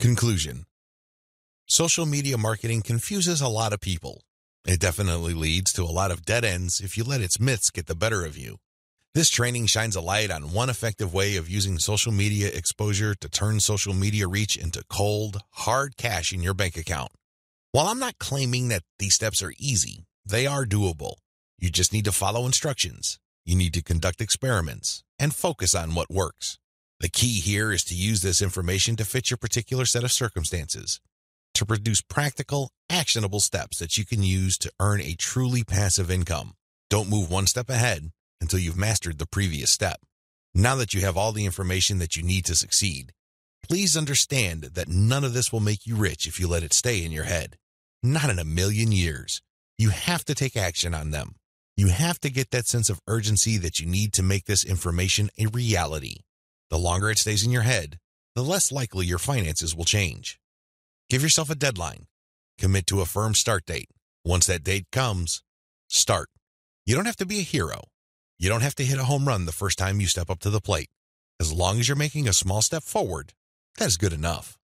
Conclusion Social media marketing confuses a lot of people. It definitely leads to a lot of dead ends if you let its myths get the better of you. This training shines a light on one effective way of using social media exposure to turn social media reach into cold, hard cash in your bank account. While I'm not claiming that these steps are easy, they are doable. You just need to follow instructions. You need to conduct experiments and focus on what works. The key here is to use this information to fit your particular set of circumstances, to produce practical, actionable steps that you can use to earn a truly passive income. Don't move one step ahead until you've mastered the previous step. Now that you have all the information that you need to succeed, please understand that none of this will make you rich if you let it stay in your head. Not in a million years. You have to take action on them. You have to get that sense of urgency that you need to make this information a reality. The longer it stays in your head, the less likely your finances will change. Give yourself a deadline. Commit to a firm start date. Once that date comes, start. You don't have to be a hero. You don't have to hit a home run the first time you step up to the plate. As long as you're making a small step forward, that's good enough.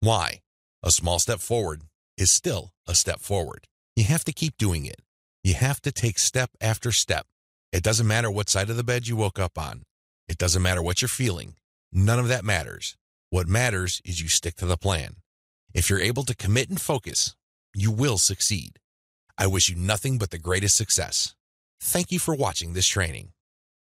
Why? A small step forward is still a step forward. You have to keep doing it. You have to take step after step. It doesn't matter what side of the bed you woke up on. It doesn't matter what you're feeling. None of that matters. What matters is you stick to the plan. If you're able to commit and focus, you will succeed. I wish you nothing but the greatest success. Thank you for watching this training.